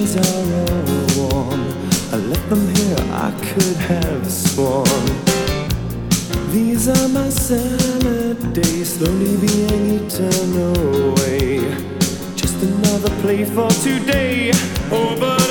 days are all warm. I left them here, I could have sworn. These are my salad days, slowly being eaten away. Just another play for today. Oh, but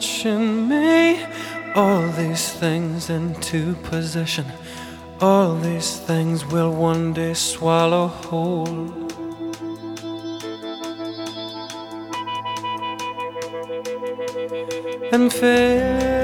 touching me. All these things into possession. All these things will one day swallow whole. And fail.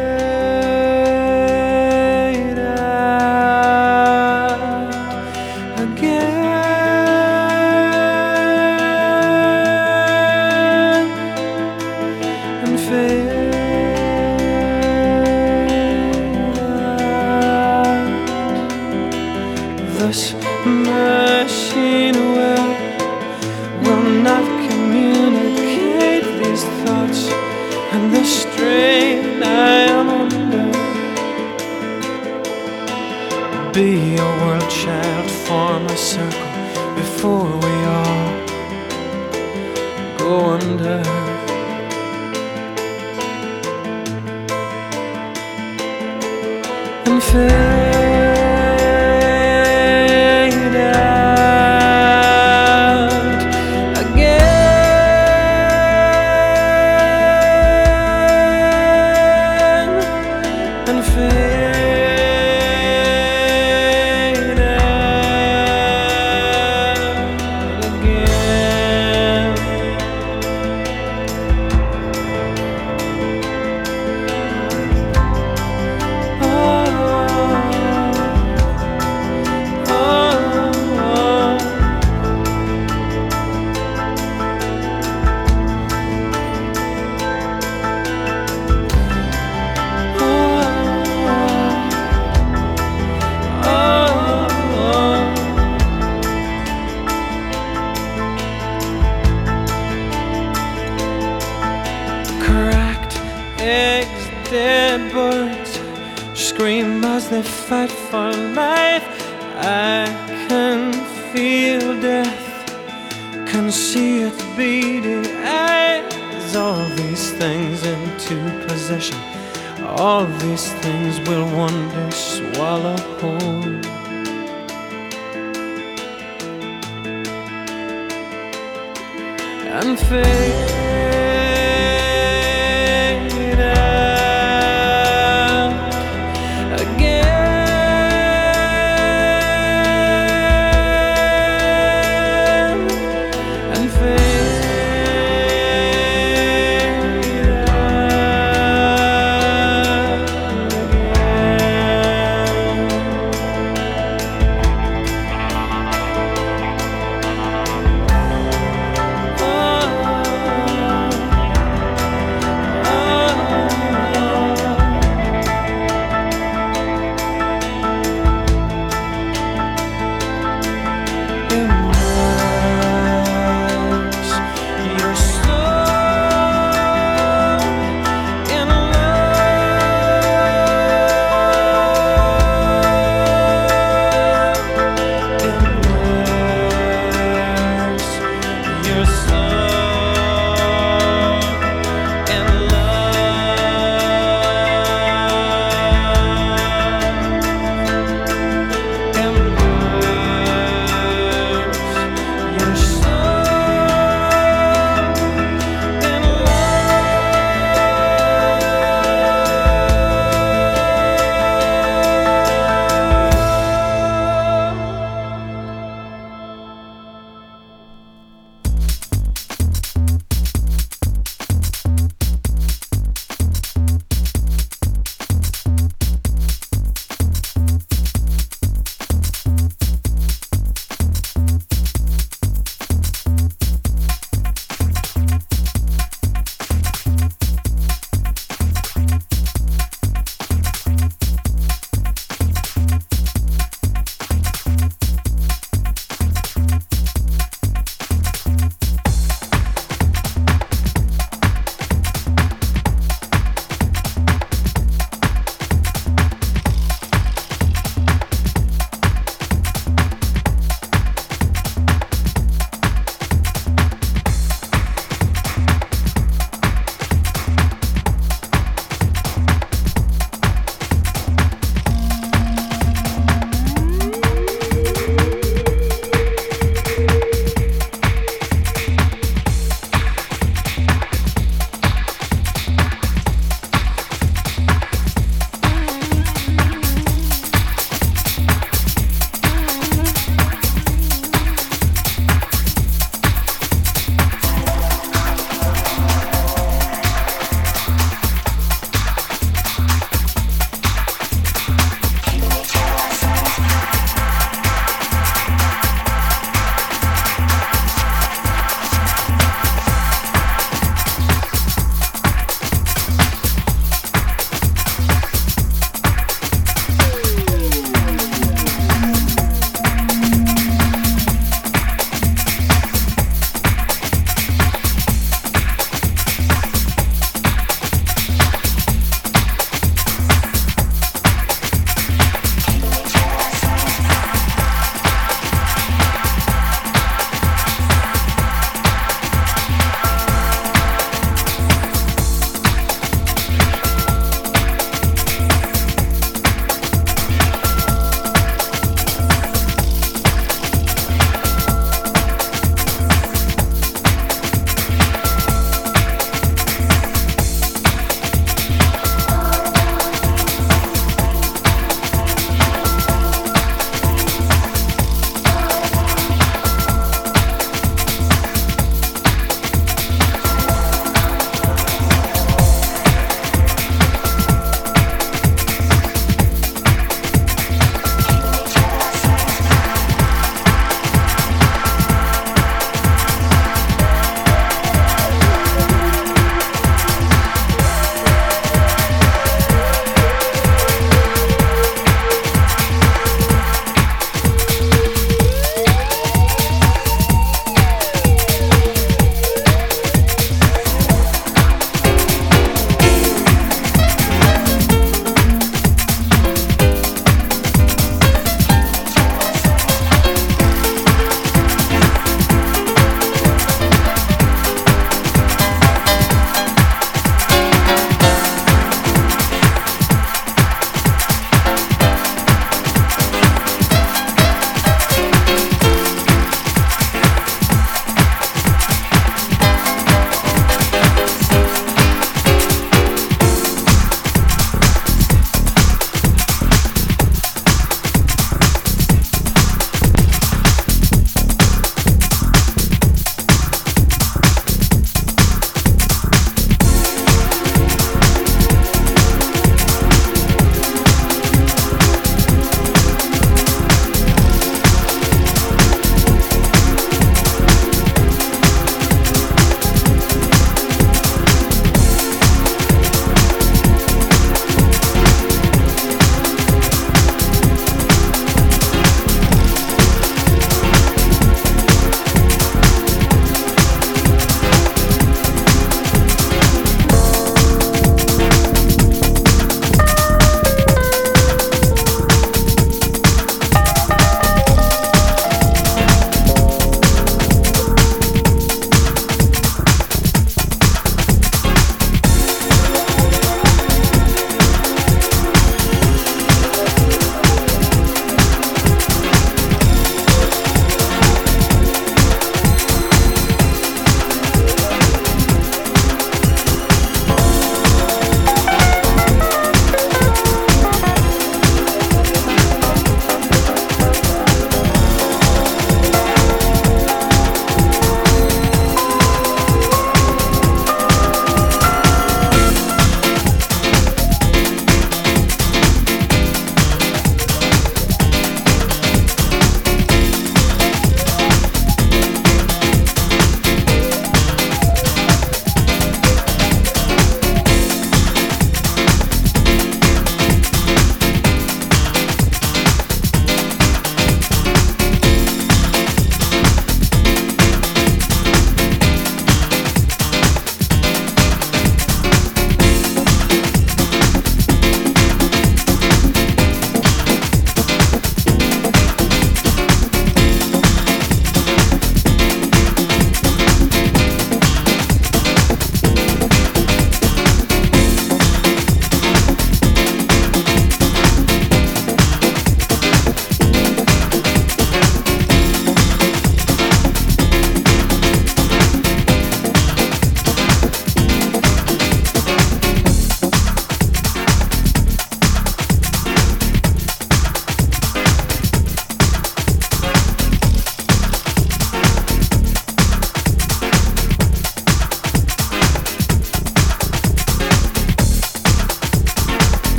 to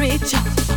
street.